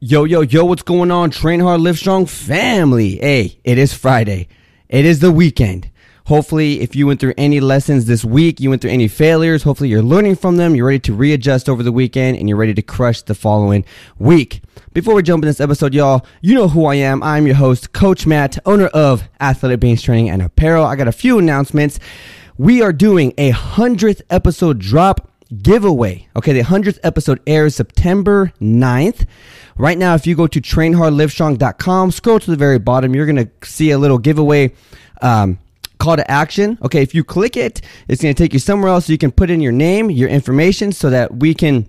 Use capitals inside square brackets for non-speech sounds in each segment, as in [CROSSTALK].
Yo, yo, yo, what's going on? Train Hard, Live Strong family. Hey, it is Friday. It is the weekend. Hopefully, if you went through any lessons this week, you went through any failures, hopefully you're learning from them, you're ready to readjust over the weekend, and you're ready to crush the following week. Before we jump in this episode, y'all, you know who I am. I'm your host, Coach Matt, owner of Athletic Beings Training and Apparel. I got a few announcements. We are doing a 100th episode drop giveaway. Okay, the 100th episode airs September 9th. Right now, if you go to trainhardlivestrong.com, scroll to the very bottom, you're going to see a little giveaway um, call to action. Okay, if you click it, it's going to take you somewhere else so you can put in your name, your information, so that we can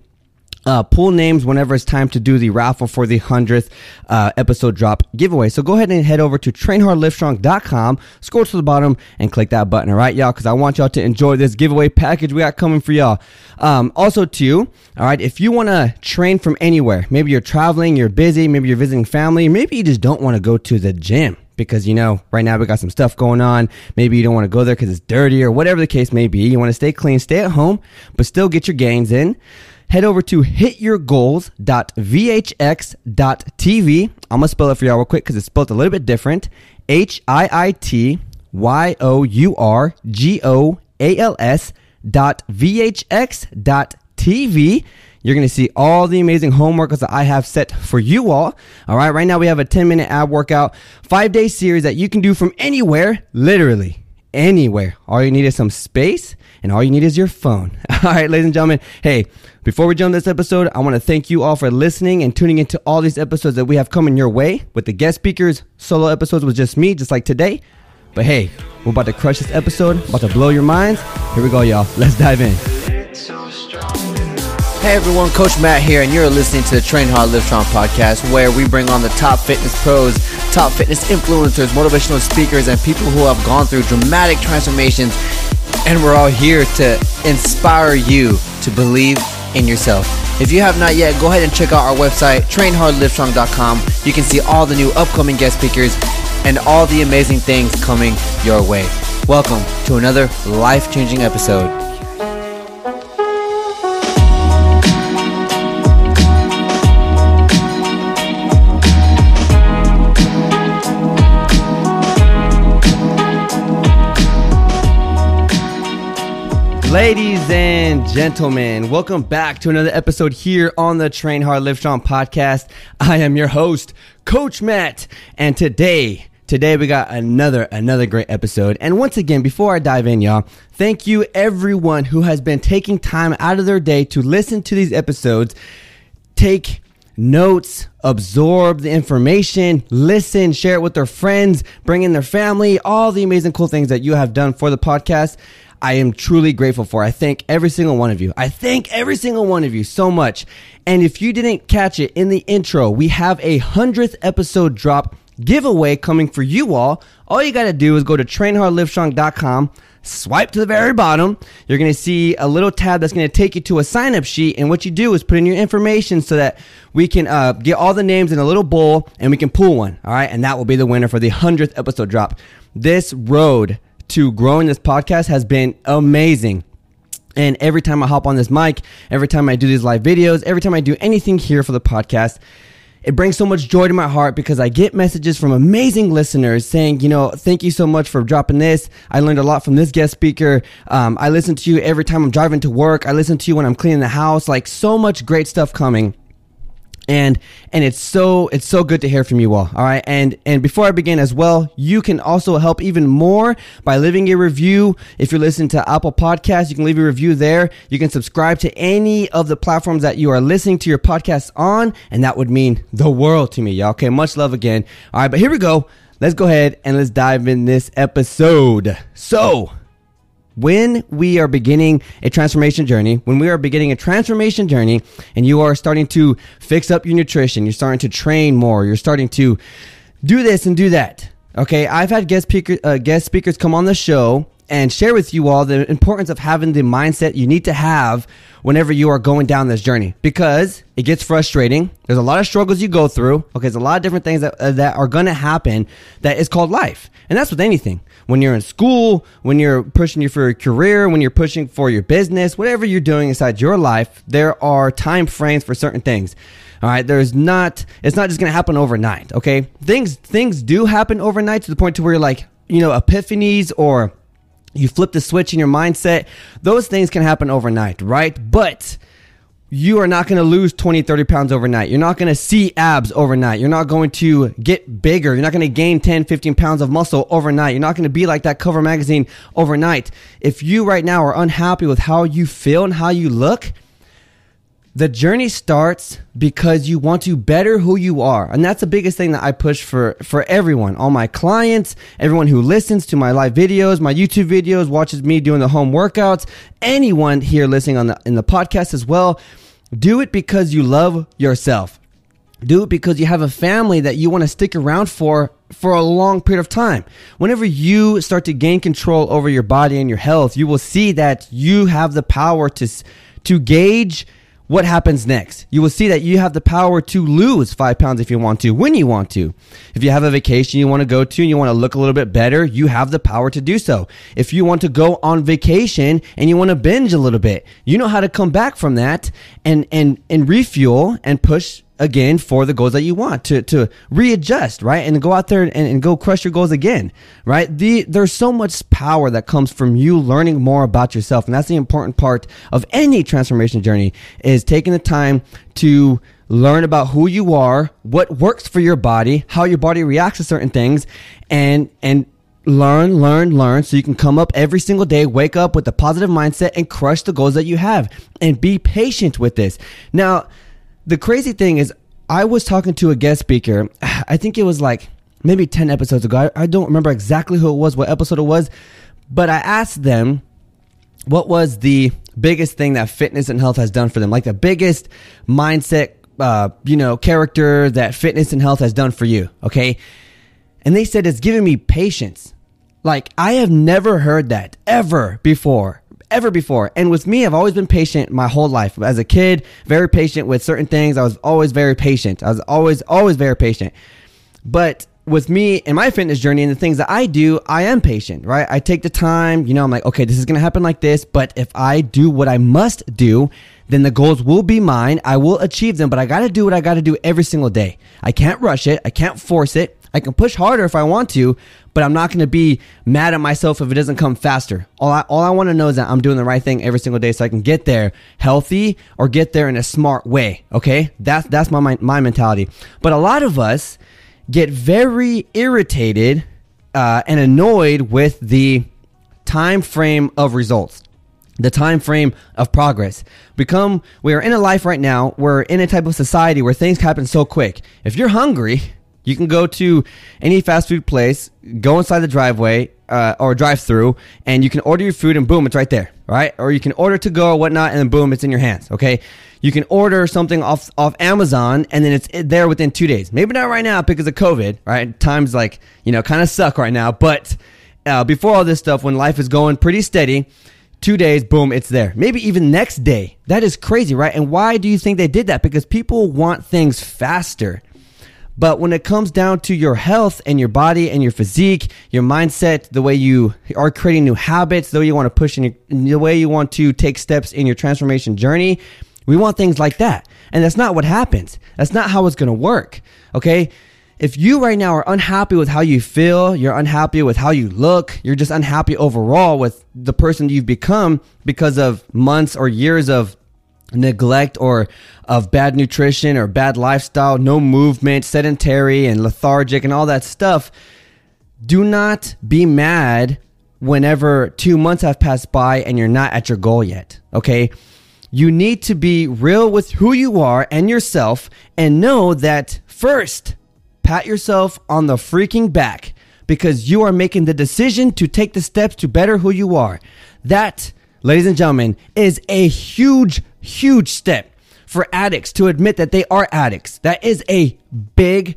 uh, pull names whenever it's time to do the raffle for the 100th uh, episode drop giveaway. So go ahead and head over to trainhardlivestrong.com, scroll to the bottom, and click that button. All right, y'all, because I want y'all to enjoy this giveaway package we got coming for y'all. Um, also, too, all right, if you want to train from anywhere, maybe you're traveling, you're busy, maybe you're visiting family, maybe you just don't want to go to the gym because you know right now we got some stuff going on maybe you don't want to go there because it's dirty or whatever the case may be you want to stay clean stay at home but still get your gains in head over to hityourgoals.vhx.tv. I'm going to spell it for y'all real quick because it's spelled a little bit different. H I I T Y O U R G O A L S dot VHX dot TV. You're going to see all the amazing home workouts that I have set for you all. All right. Right now we have a 10 minute ab workout, five day series that you can do from anywhere, literally anywhere. All you need is some space and all you need is your phone. [LAUGHS] All right, ladies and gentlemen. Hey, before we jump this episode, I want to thank you all for listening and tuning into all these episodes that we have coming your way with the guest speakers, solo episodes with just me, just like today. But hey, we're about to crush this episode, about to blow your minds. Here we go, y'all. Let's dive in. Hey everyone, Coach Matt here, and you're listening to the Train Hard Live Strong podcast, where we bring on the top fitness pros, top fitness influencers, motivational speakers, and people who have gone through dramatic transformations. And we're all here to inspire you to believe in yourself. If you have not yet, go ahead and check out our website, trainhardlivestrong.com. You can see all the new upcoming guest speakers and all the amazing things coming your way. Welcome to another life changing episode. Ladies and gentlemen, welcome back to another episode here on the Train Hard Live Strong podcast. I am your host, Coach Matt, and today, today we got another another great episode. And once again, before I dive in, y'all, thank you everyone who has been taking time out of their day to listen to these episodes. Take notes, absorb the information, listen, share it with their friends, bring in their family, all the amazing cool things that you have done for the podcast. I am truly grateful for. I thank every single one of you. I thank every single one of you so much. And if you didn't catch it in the intro, we have a hundredth episode drop giveaway coming for you all. All you got to do is go to trainhardlivestrong.com, swipe to the very bottom. You're going to see a little tab that's going to take you to a sign up sheet. And what you do is put in your information so that we can uh, get all the names in a little bowl and we can pull one. All right. And that will be the winner for the hundredth episode drop. This road to growing this podcast has been amazing. And every time I hop on this mic, every time I do these live videos, every time I do anything here for the podcast, it brings so much joy to my heart because I get messages from amazing listeners saying, you know, thank you so much for dropping this. I learned a lot from this guest speaker. Um, I listen to you every time I'm driving to work. I listen to you when I'm cleaning the house. Like so much great stuff coming and and it's so it's so good to hear from you all all right? And and before i begin as well you can also help even more by leaving a review. If you're listening to apple podcasts you can leave a review there. You can subscribe to any of the platforms that you are listening to your podcast on and that would mean the world to me y'all. Okay much love again. All right but here we go. Let's go ahead and let's dive in this episode. So when we are beginning a transformation journey, when we are beginning a transformation journey and you are starting to fix up your nutrition, you're starting to train more, you're starting to do this and do that. Okay, I've had guest, speaker, uh, guest speakers come on the show and share with you all the importance of having the mindset you need to have whenever you are going down this journey because it gets frustrating. There's a lot of struggles you go through. Okay, there's a lot of different things that, uh, that are going to happen that is called life. And that's with anything. When you're in school, when you're pushing for a career, when you're pushing for your business, whatever you're doing inside your life, there are time frames for certain things. All right, there's not. It's not just gonna happen overnight. Okay, things things do happen overnight to the point to where you're like, you know, epiphanies or you flip the switch in your mindset. Those things can happen overnight, right? But you are not going to lose 20, 30 pounds overnight. You're not going to see abs overnight. You're not going to get bigger. You're not going to gain 10, 15 pounds of muscle overnight. You're not going to be like that cover magazine overnight. If you right now are unhappy with how you feel and how you look, the journey starts because you want to better who you are. And that's the biggest thing that I push for, for everyone, all my clients, everyone who listens to my live videos, my YouTube videos, watches me doing the home workouts, anyone here listening on the, in the podcast as well. Do it because you love yourself. Do it because you have a family that you want to stick around for for a long period of time. Whenever you start to gain control over your body and your health, you will see that you have the power to to gauge what happens next. You will see that you have the power to lose five pounds if you want to, when you want to. If you have a vacation you want to go to and you want to look a little bit better, you have the power to do so. If you want to go on vacation and you want to binge a little bit, you know how to come back from that and, and, and refuel and push again for the goals that you want to, to readjust, right? And go out there and, and go crush your goals again, right? The, there's so much power that comes from you learning more about yourself. And that's the important part of any transformation journey is taking the time to learn about who you are, what works for your body, how your body reacts to certain things, and, and, learn, learn, learn so you can come up every single day, wake up with a positive mindset and crush the goals that you have and be patient with this. Now, the crazy thing is, I was talking to a guest speaker. [SIGHS] I think it was like maybe 10 episodes ago. I, I don't remember exactly who it was, what episode it was, but I asked them what was the biggest thing that fitness and health has done for them, like the biggest mindset, uh, you know, character that fitness and health has done for you. Okay. And they said it's given me patience. Like I have never heard that ever before ever before. And with me, I've always been patient my whole life. As a kid, very patient with certain things. I was always very patient. I was always, always very patient. But with me in my fitness journey and the things that I do, I am patient, right? I take the time, you know, I'm like, okay, this is to happen like this. But if I do what I must do, then the goals will be mine. I will achieve them, but I got to do what I got to do every single day. I can't rush it. I can't force it. I can push harder if I want to, but I'm not going to be mad at myself if it doesn't come faster. All I, all I want to know is that I'm doing the right thing every single day so I can get there healthy or get there in a smart way. Okay. That's, that's my, my, my mentality. But a lot of us get very irritated uh, and annoyed with the time frame of results the time frame of progress become we are in a life right now we're in a type of society where things happen so quick if you're hungry you can go to any fast food place, go inside the driveway uh, or drive through, and you can order your food, and boom, it's right there, right? Or you can order to go or whatnot, and then boom, it's in your hands. Okay, you can order something off off Amazon, and then it's there within two days. Maybe not right now because of COVID, right? Times like you know kind of suck right now, but uh, before all this stuff, when life is going pretty steady. Two days, boom, it's there. Maybe even next day. That is crazy, right? And why do you think they did that? Because people want things faster. But when it comes down to your health and your body and your physique, your mindset, the way you are creating new habits, the way you want to push in your, the way you want to take steps in your transformation journey, we want things like that. And that's not what happens. That's not how it's going to work. Okay. If you right now are unhappy with how you feel, you're unhappy with how you look, you're just unhappy overall with the person you've become because of months or years of neglect or of bad nutrition or bad lifestyle, no movement, sedentary and lethargic and all that stuff, do not be mad whenever two months have passed by and you're not at your goal yet. Okay. You need to be real with who you are and yourself and know that first, pat yourself on the freaking back because you are making the decision to take the steps to better who you are. That, ladies and gentlemen, is a huge huge step for addicts to admit that they are addicts. That is a big,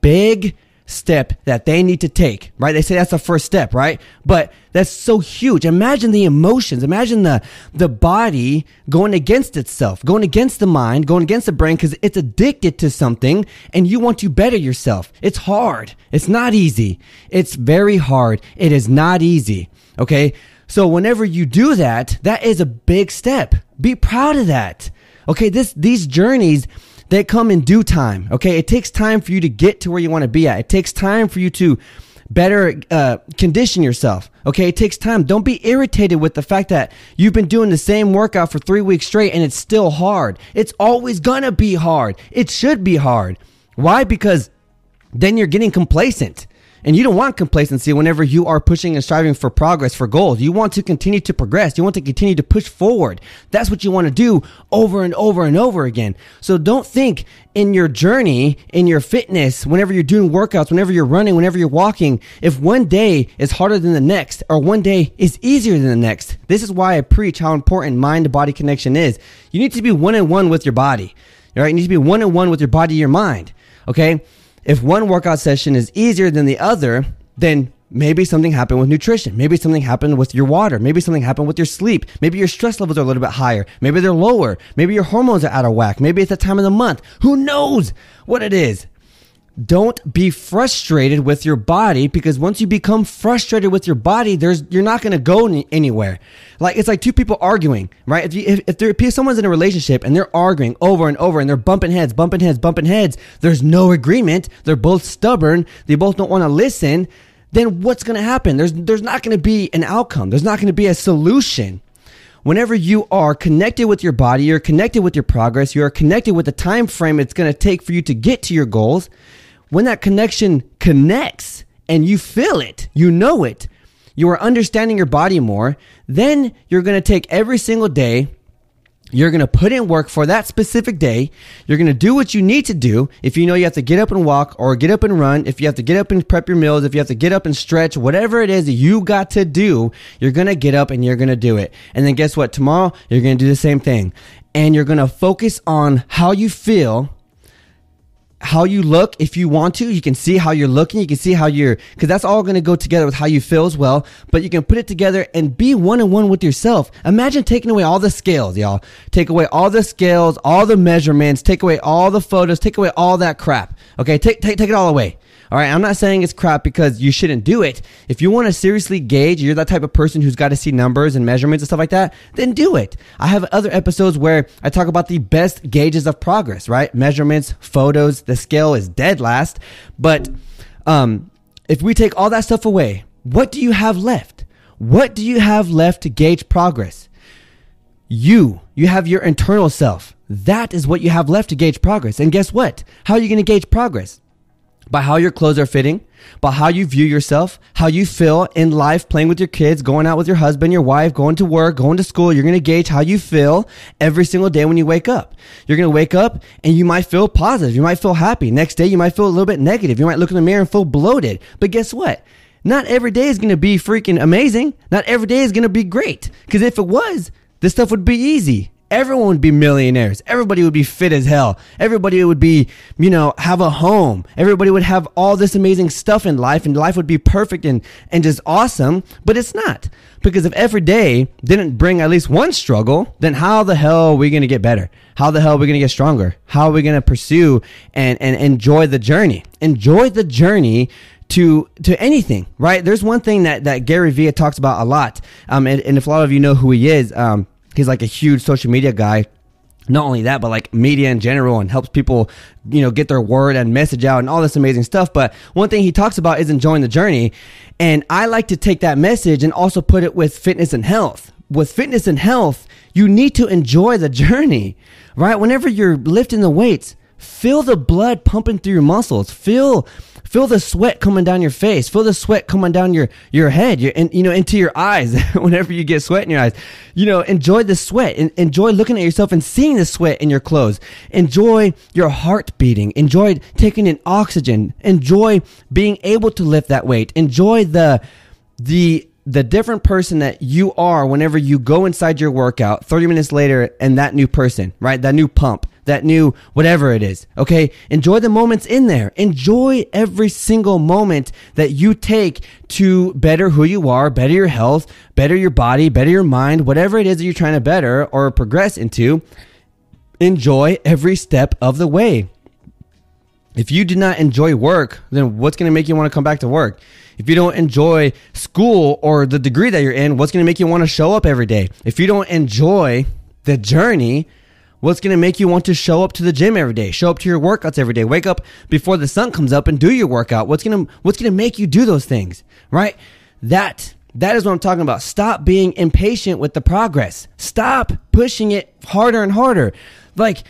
big step that they need to take, right? They say that's the first step, right? But that's so huge. Imagine the emotions. Imagine the, the body going against itself, going against the mind, going against the brain because it's addicted to something and you want to better yourself. It's hard. It's not easy. It's very hard. It is not easy. Okay. So whenever you do that, that is a big step. Be proud of that. Okay, this these journeys they come in due time. Okay. It takes time for you to get to where you want to be at. It takes time for you to better uh, condition yourself. Okay, it takes time. Don't be irritated with the fact that you've been doing the same workout for three weeks straight and it's still hard. It's always gonna be hard. It should be hard. Why? Because then you're getting complacent. And you don't want complacency whenever you are pushing and striving for progress, for goals. You want to continue to progress. You want to continue to push forward. That's what you want to do over and over and over again. So don't think in your journey, in your fitness, whenever you're doing workouts, whenever you're running, whenever you're walking, if one day is harder than the next or one day is easier than the next. This is why I preach how important mind to body connection is. You need to be one on one with your body. All right. You need to be one on one with your body, your mind. Okay if one workout session is easier than the other, then maybe something happened with nutrition. Maybe something happened with your water. Maybe something happened with your sleep. Maybe your stress levels are a little bit higher. Maybe they're lower. Maybe your hormones are out of whack. Maybe it's the time of the month. Who knows what it is? Don't be frustrated with your body because once you become frustrated with your body, there's you're not going to go anywhere. Like it's like two people arguing, right? If you if, if, there, if someone's in a relationship and they're arguing over and over and they're bumping heads, bumping heads, bumping heads, there's no agreement. They're both stubborn. They both don't want to listen. Then what's going to happen? There's there's not going to be an outcome. There's not going to be a solution whenever you are connected with your body, you're connected with your progress, you're connected with the time frame it's going to take for you to get to your goals, when that connection connects and you feel it, you know it, you are understanding your body more, then you're going to take every single day you're going to put in work for that specific day. You're going to do what you need to do. If you know you have to get up and walk or get up and run, if you have to get up and prep your meals, if you have to get up and stretch, whatever it is that you got to do, you're going to get up and you're going to do it. And then guess what? Tomorrow, you're going to do the same thing. And you're going to focus on how you feel how you look if you want to. You can see how you're looking. You can see how you're, because that's all going to go together with how you feel as well. But you can put it together and be one on one with yourself. Imagine taking away all the scales, y'all. Take away all the scales, all the measurements, take away all the photos, take away all that crap. Okay, take, take, take it all away. All right, I'm not saying it's crap because you shouldn't do it. If you want to seriously gauge, you're that type of person who's got to see numbers and measurements and stuff like that, then do it. I have other episodes where I talk about the best gauges of progress, right? Measurements, photos, the scale is dead last. But um, if we take all that stuff away, what do you have left? What do you have left to gauge progress? You, you have your internal self. That is what you have left to gauge progress. And guess what? How are you going to gauge progress? By how your clothes are fitting, by how you view yourself, how you feel in life, playing with your kids, going out with your husband, your wife, going to work, going to school. You're going to gauge how you feel every single day when you wake up. You're going to wake up and you might feel positive. You might feel happy. Next day, you might feel a little bit negative. You might look in the mirror and feel bloated. But guess what? Not every day is going to be freaking amazing. Not every day is going to be great. Because if it was, this stuff would be easy everyone would be millionaires. Everybody would be fit as hell. Everybody would be, you know, have a home. Everybody would have all this amazing stuff in life and life would be perfect and, and just awesome. But it's not. Because if every day didn't bring at least one struggle, then how the hell are we going to get better? How the hell are we going to get stronger? How are we going to pursue and, and enjoy the journey? Enjoy the journey to to anything, right? There's one thing that, that Gary Vee talks about a lot, um, and, and if a lot of you know who he is, um, he's like a huge social media guy not only that, but like media in general and helps people, you know, get their word and message out and all this amazing stuff. But one thing he talks about is enjoying the journey. And I like to take that message and also put it with fitness and health. With fitness and health, you need to enjoy the journey, right? Whenever you're lifting the weights, feel the blood pumping through your muscles. Feel Feel the sweat coming down your face. Feel the sweat coming down your, your head, your, and, you know, into your eyes [LAUGHS] whenever you get sweat in your eyes. You know, enjoy the sweat enjoy looking at yourself and seeing the sweat in your clothes. Enjoy your heart beating. Enjoy taking in oxygen. Enjoy being able to lift that weight. Enjoy the, the, the different person that you are whenever you go inside your workout 30 minutes later and that new person, right? That new pump that new whatever it is. Okay. Enjoy the moments in there. Enjoy every single moment that you take to better who you are, better your health, better your body, better your mind, whatever it is that you're trying to better or progress into. Enjoy every step of the way. If you do not enjoy work, then what's going to make you want to come back to work? If you don't enjoy school or the degree that you're in, what's going to make you want to show up every day? If you don't enjoy the journey, What's going to make you want to show up to the gym every day? Show up to your workouts every day. Wake up before the sun comes up and do your workout. What's going to what's going to make you do those things? Right? That that is what I'm talking about. Stop being impatient with the progress. Stop pushing it harder and harder. Like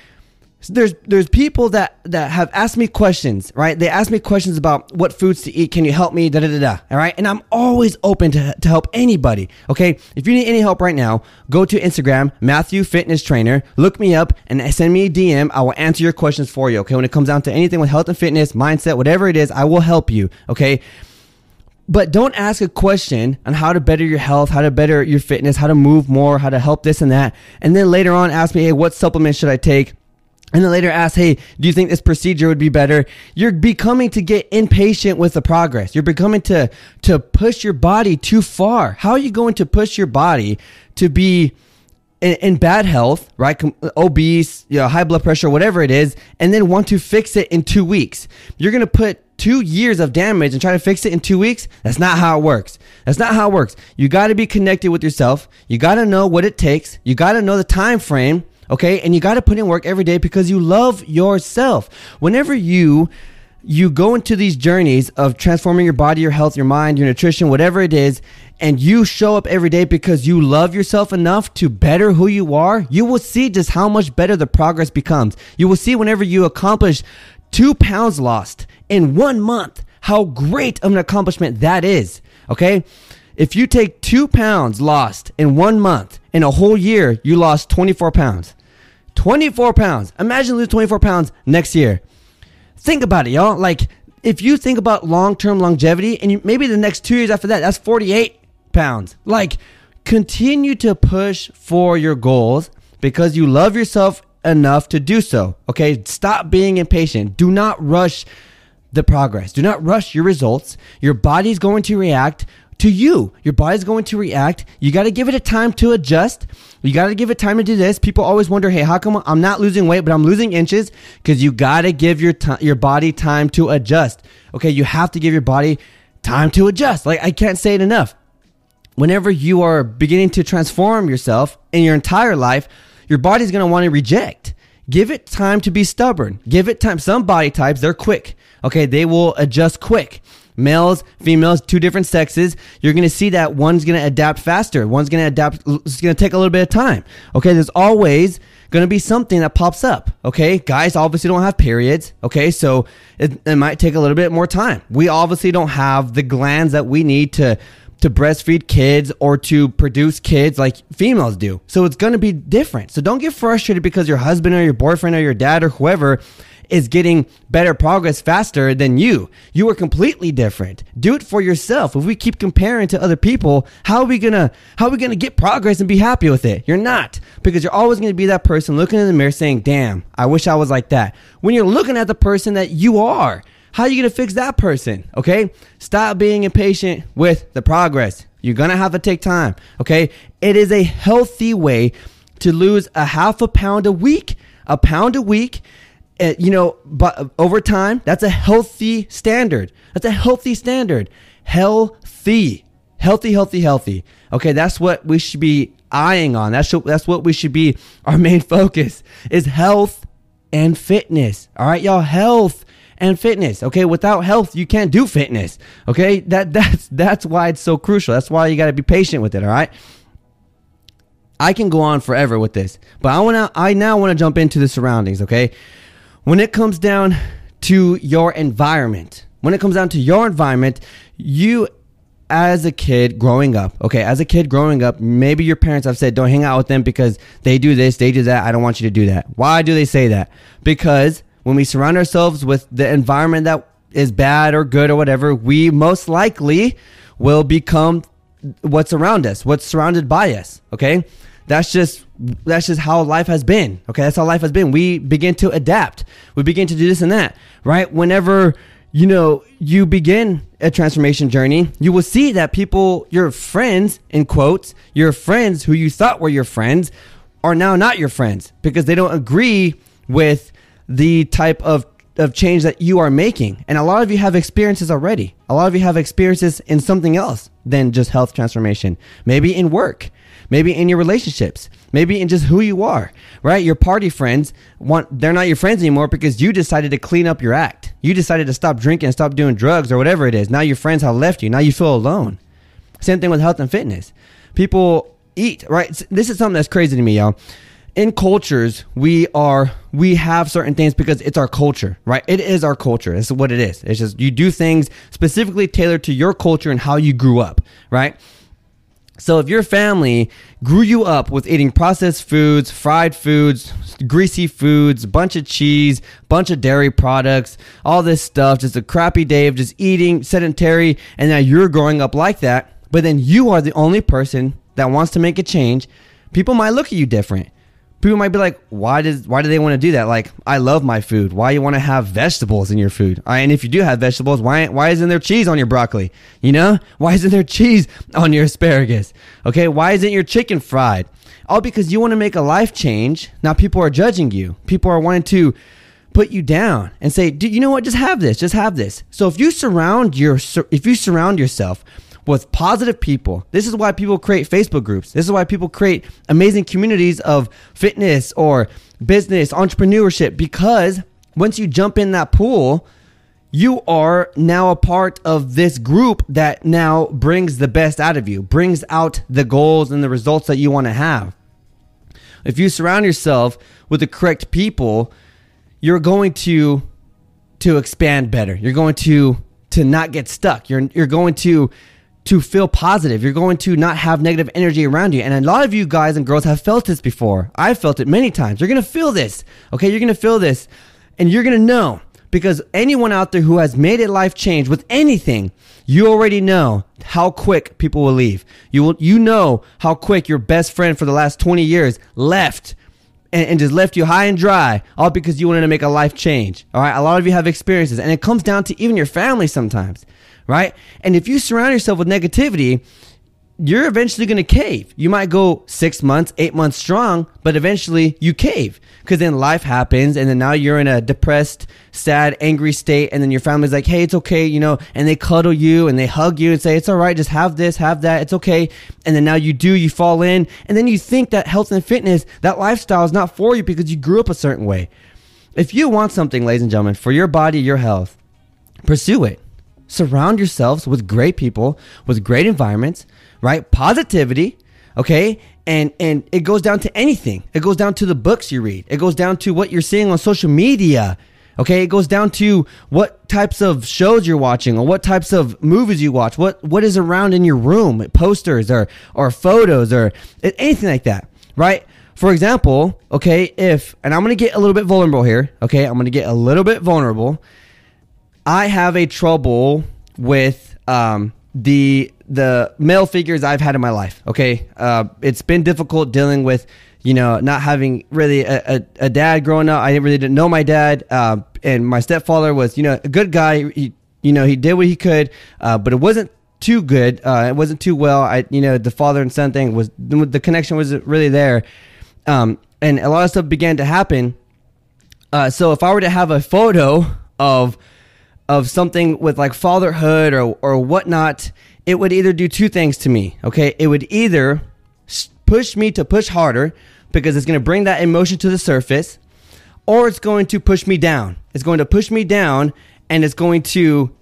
there's there's people that that have asked me questions, right? They ask me questions about what foods to eat. Can you help me? Da da da da. All right, and I'm always open to to help anybody. Okay, if you need any help right now, go to Instagram, Matthew Fitness Trainer. Look me up and send me a DM. I will answer your questions for you. Okay, when it comes down to anything with health and fitness, mindset, whatever it is, I will help you. Okay. But don't ask a question on how to better your health, how to better your fitness, how to move more, how to help this and that. And then later on ask me, hey, what supplements should I take? And then later ask, hey, do you think this procedure would be better? You're becoming to get impatient with the progress. You're becoming to, to push your body too far. How are you going to push your body to be in, in bad health, right? Obese, you know, high blood pressure, whatever it is, and then want to fix it in two weeks. You're going to put two years of damage and try to fix it in two weeks. That's not how it works. That's not how it works. You got to be connected with yourself. You got to know what it takes. You got to know the time frame Okay. And you got to put in work every day because you love yourself. Whenever you, you go into these journeys of transforming your body, your health, your mind, your nutrition, whatever it is, and you show up every day because you love yourself enough to better who you are, you will see just how much better the progress becomes. You will see whenever you accomplish two pounds lost in one month, how great of an accomplishment that is. Okay. If you take two pounds lost in one month, in a whole year, you lost 24 pounds. 24 pounds. Imagine losing 24 pounds next year. Think about it, y'all. Like, if you think about long term longevity, and you, maybe the next two years after that, that's 48 pounds. Like, continue to push for your goals because you love yourself enough to do so. Okay. Stop being impatient. Do not rush the progress. Do not rush your results. Your body's going to react to you. Your body's going to react. You got to give it a time to adjust. You got to give it time to do this. People always wonder, hey, how come I'm not losing weight, but I'm losing inches? Because you got to give your t- your body time to adjust. Okay, you have to give your body time to adjust. Like I can't say it enough. Whenever you are beginning to transform yourself in your entire life, your body's going to want to reject. Give it time to be stubborn. Give it time. Some body types, they're quick. Okay, they will adjust quick males, females, two different sexes, you're going to see that one's going to adapt faster. One's going to adapt. It's going to take a little bit of time. Okay. There's always going to be something that pops up. Okay. Guys obviously don't have periods. Okay. So it, it might take a little bit more time. We obviously don't have the glands that we need to, to breastfeed kids or to produce kids like females do. So it's going to be different. So don't get frustrated because your husband or your boyfriend or your dad or whoever is getting better progress faster than you. You are completely different. Do it for yourself. If we keep comparing to other people, how are we gonna how are we gonna get progress and be happy with it? You're not. Because you're always gonna be that person looking in the mirror saying, damn, I wish I was like that. When you're looking at the person that you are, how are you gonna fix that person? Okay? Stop being impatient with the progress. You're gonna have to take time. Okay? It is a healthy way to lose a half a pound a week. A pound a week uh, you know, but over time, that's a healthy standard. That's a healthy standard. Healthy, healthy, healthy, healthy. Okay, that's what we should be eyeing on. That's that's what we should be. Our main [LAUGHS] focus is health and fitness. All right, y'all, health and fitness. Okay, without health, you can't do fitness. Okay, that [LAUGHS] that's that's why it's so crucial. That's why you got to be patient with it. All right. I can go on forever with this, but I want to. I now want to jump into the surroundings. Okay when it comes down to your environment, when it comes down to your environment, you as a kid growing up, okay, as a kid growing up, maybe your parents have said, don't hang out with them because they do this, they do that. I don't want you to do that. Why do they say that? Because when we surround ourselves with the environment that is bad or good or whatever, we most likely will become what's around us, what's surrounded by us, okay? That's just that's just how life has been. Okay, that's how life has been. We begin to adapt. We begin to do this and that. Right? Whenever you know you begin a transformation journey, you will see that people, your friends, in quotes, your friends who you thought were your friends, are now not your friends because they don't agree with the type of of change that you are making. And a lot of you have experiences already. A lot of you have experiences in something else than just health transformation. Maybe in work maybe in your relationships, maybe in just who you are, right? Your party friends want they're not your friends anymore because you decided to clean up your act. You decided to stop drinking stop doing drugs or whatever it is. Now your friends have left you. Now you feel alone. Same thing with health and fitness. People eat, right? This is something that's crazy to me, y'all in cultures we are we have certain things because it's our culture right it is our culture it's what it is it's just you do things specifically tailored to your culture and how you grew up right so if your family grew you up with eating processed foods fried foods greasy foods bunch of cheese bunch of dairy products all this stuff just a crappy day of just eating sedentary and now you're growing up like that but then you are the only person that wants to make a change people might look at you different people might be like, why does why do they want to do that? Like, I love my food. Why you want to have vegetables in your food? and if you do have vegetables, why why isn't there cheese on your broccoli? You know, why isn't there cheese on your asparagus? Okay, why isn't your chicken fried? All because you want to make a life change. Now people are judging you. People are wanting to put you down and say, "Do you know what? Just have this. Just have this." So if you surround your if you surround yourself with positive people. This is why people create Facebook groups. This is why people create amazing communities of fitness or business, entrepreneurship, because once you jump in that pool, you are now a part of this group that now brings the best out of you, brings out the goals and the results that you want to have. If you surround yourself with the correct people, you're going to to expand better. You're going to to not get stuck. You're you're going to to feel positive. You're going to not have negative energy around you. And a lot of you guys and girls have felt this before. I've felt it many times. You're going to feel this. Okay. You're going to feel this and you're going to know because anyone out there who has made a life change with anything, you already know how quick people will leave. You will, you know how quick your best friend for the last 20 years left and, and, just left you high and dry, all because you wanted to make a life change. All right. A lot of you have experiences and it comes down to even your family sometimes right? And if you surround yourself with negativity, you're eventually going to cave. You might go six months, eight months strong, but eventually you cave because then life happens and then now you're in a depressed, sad, angry state. And then your family's like, Hey, it's okay. You know, and they cuddle you and they hug you and say, it's all right. Just have this, have that. It's okay. And then now you do, you fall in and then you think that health and fitness, that lifestyle is not for you because you grew up a certain way. If you want something, ladies and gentlemen, for your body, your health, pursue it surround yourselves with great people, with great environments, right? Positivity, okay? And and it goes down to anything. It goes down to the books you read. It goes down to what you're seeing on social media. Okay, it goes down to what types of shows you're watching or what types of movies you watch. What what is around in your room, posters or or photos or anything like that, right? For example, okay, if and I'm going to get a little bit vulnerable here, okay? I'm going to get a little bit vulnerable I have a trouble with um, the the male figures I've had in my life. Okay, uh, it's been difficult dealing with you know not having really a, a, a dad growing up. I really didn't know my dad, uh, and my stepfather was you know a good guy. He, you know he did what he could, uh, but it wasn't too good. Uh, it wasn't too well. I you know the father and son thing was the connection wasn't really there, um, and a lot of stuff began to happen. Uh, so if I were to have a photo of of something with like fatherhood or, or whatnot, it would either do two things to me. Okay. It would either push me to push harder because it's going to bring that emotion to the surface, or it's going to push me down. It's going to push me down and it's going to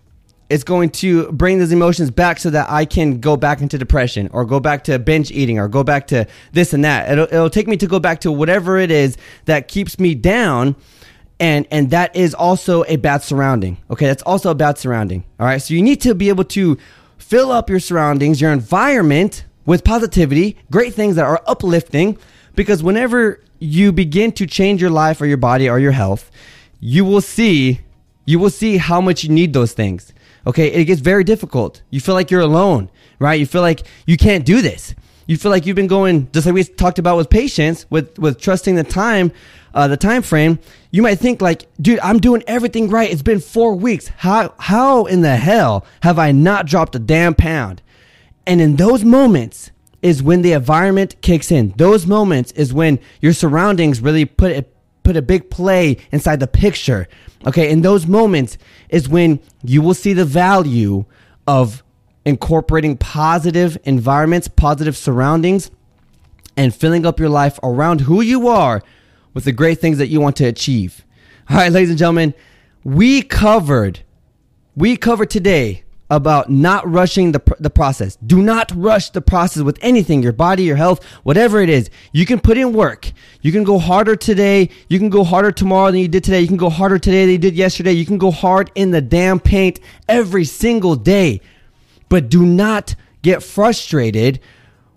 it's going to bring those emotions back so that I can go back into depression or go back to binge eating or go back to this and that. It'll, it'll take me to go back to whatever it is that keeps me down and and that is also a bad surrounding okay? That's also a bad surrounding all right? So you need to be able to fill up your surroundings your environment with positivity great things that are uplifting because whenever you begin to change your life or your body or your health you will see you will see how much you need those things okay? It gets very difficult. You feel like you're alone right? You feel like you can't do this. You feel like you've been going just like we talked about with patience with with trusting the time uh, the time frame, you might think like, dude, I'm doing everything right. It's been four weeks. How how in the hell have I not dropped a damn pound? And in those moments is when the environment kicks in. Those moments is when your surroundings really put a, put a big play inside the picture. Okay, in those moments is when you will see the value of incorporating positive environments, positive surroundings and filling up your life around who you are with the great things that you want to achieve. All right, ladies and gentlemen, we covered we covered today about not rushing the, the process. Do not rush the process with anything, your body, your health, whatever it is. You can put in work. You can go harder today. You can go harder tomorrow than you did today. You can go harder today than you did yesterday. You can go hard in the damn paint every single day. But do not get frustrated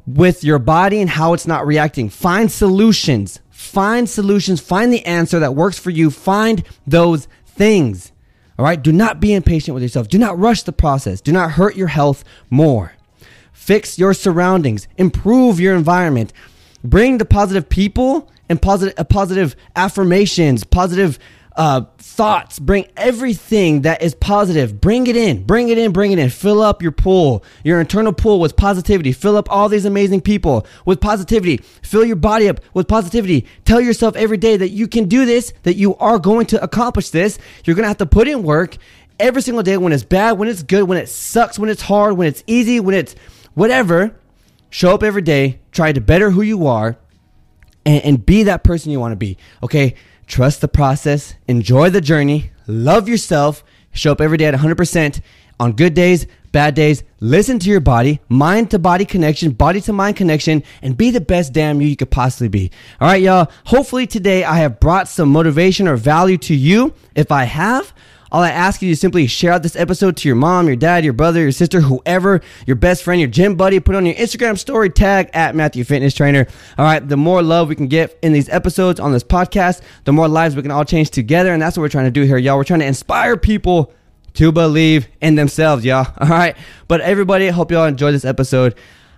with your body and how it's not reacting. Find solutions. Find solutions. Find the answer that works for you. Find those things. All right. Do not be impatient with yourself. Do not rush the process. Do not hurt your health more. Fix your surroundings. Improve your environment. Bring the positive people and positive, uh, affirmations, positive uh, thoughts, bring everything that is positive, bring it in, bring it in, bring it in. Fill up your pool, your internal pool with positivity. Fill up all these amazing people with positivity. Fill your body up with positivity. Tell yourself every day that you can do this, that you are going to accomplish this. You're going to have to put in work every single day when it's bad, when it's good, when it sucks, when it's hard, when it's easy, when it's whatever. Show up every day, try to better who you are, and, and be that person you want to be. Okay Trust the process, enjoy the journey, love yourself, show up every day at 100% on good days, bad days. Listen to your body, mind to body connection, body to mind connection, and be the best damn you you could possibly be. All right, y'all. Hopefully today I have brought some motivation or value to you. If I have, all I ask you is simply share out this episode to your mom, your dad, your brother, your sister, whoever, your best friend, your gym buddy. Put on your Instagram story, tag at Matthew Fitness Trainer. All right, the more love we can get in these episodes on this podcast, the more lives we can all change together. And that's what we're trying to do here, y'all. We're trying to inspire people to believe in themselves, y'all. [LAUGHS] All right. But everybody, hope y'all enjoy this episode.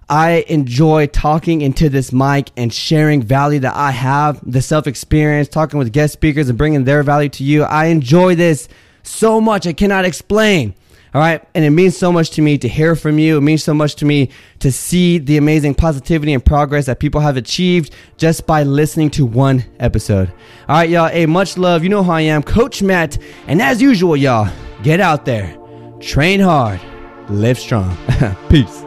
I enjoy talking into this mic and sharing value that I have, the self experience, talking with guest speakers and bringing their value to you. I enjoy this so much I cannot explain. All right. And it means so much to me to hear from you. It means so much to me to see the amazing positivity and progress that people have achieved just by listening to one episode. All right, y'all. Hey, much love. You know who I am, Coach Matt. And as usual, y'all, get out there, train hard, live strong. [LAUGHS] Peace.